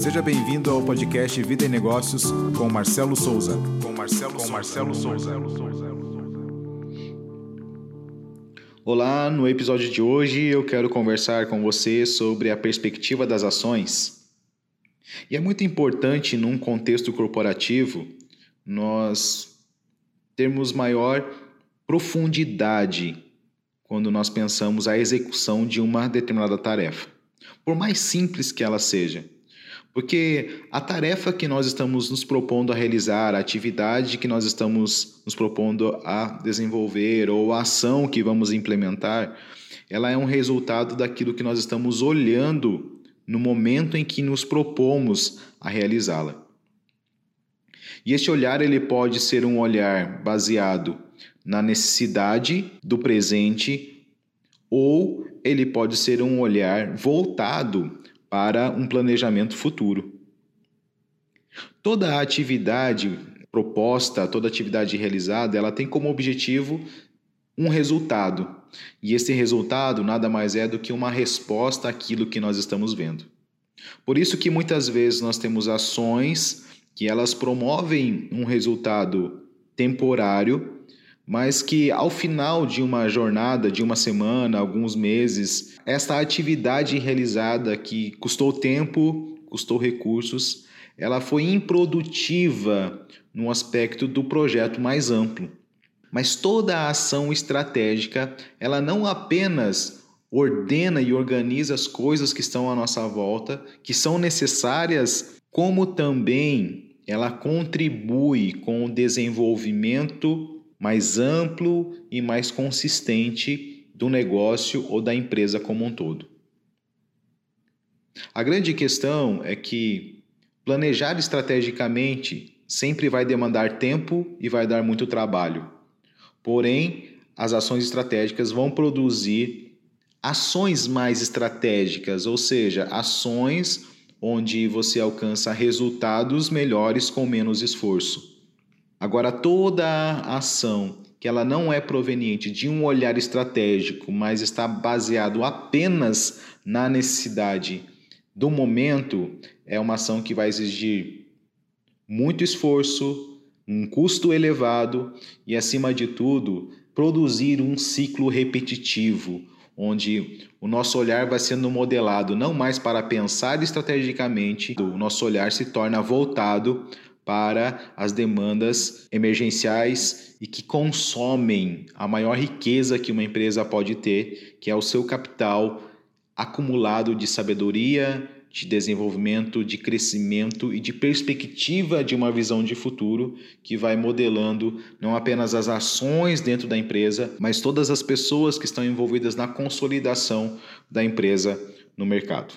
Seja bem-vindo ao podcast Vida e Negócios com Marcelo Souza. Com Marcelo, com Marcelo Souza. Olá, no episódio de hoje eu quero conversar com você sobre a perspectiva das ações. E é muito importante num contexto corporativo nós termos maior profundidade quando nós pensamos a execução de uma determinada tarefa, por mais simples que ela seja. Porque a tarefa que nós estamos nos propondo a realizar, a atividade que nós estamos nos propondo a desenvolver ou a ação que vamos implementar, ela é um resultado daquilo que nós estamos olhando no momento em que nos propomos a realizá-la. E este olhar ele pode ser um olhar baseado na necessidade do presente ou ele pode ser um olhar voltado para um planejamento futuro. Toda a atividade proposta, toda atividade realizada, ela tem como objetivo um resultado. E esse resultado nada mais é do que uma resposta àquilo que nós estamos vendo. Por isso que muitas vezes nós temos ações que elas promovem um resultado temporário, mas que ao final de uma jornada, de uma semana, alguns meses, esta atividade realizada que custou tempo, custou recursos, ela foi improdutiva no aspecto do projeto mais amplo. Mas toda a ação estratégica, ela não apenas ordena e organiza as coisas que estão à nossa volta, que são necessárias, como também ela contribui com o desenvolvimento mais amplo e mais consistente do negócio ou da empresa como um todo. A grande questão é que planejar estrategicamente sempre vai demandar tempo e vai dar muito trabalho. Porém, as ações estratégicas vão produzir ações mais estratégicas, ou seja, ações onde você alcança resultados melhores com menos esforço. Agora, toda a ação que ela não é proveniente de um olhar estratégico, mas está baseado apenas na necessidade do momento, é uma ação que vai exigir muito esforço, um custo elevado e, acima de tudo, produzir um ciclo repetitivo, onde o nosso olhar vai sendo modelado não mais para pensar estrategicamente, o nosso olhar se torna voltado para as demandas emergenciais e que consomem a maior riqueza que uma empresa pode ter, que é o seu capital acumulado de sabedoria, de desenvolvimento, de crescimento e de perspectiva de uma visão de futuro que vai modelando não apenas as ações dentro da empresa, mas todas as pessoas que estão envolvidas na consolidação da empresa no mercado.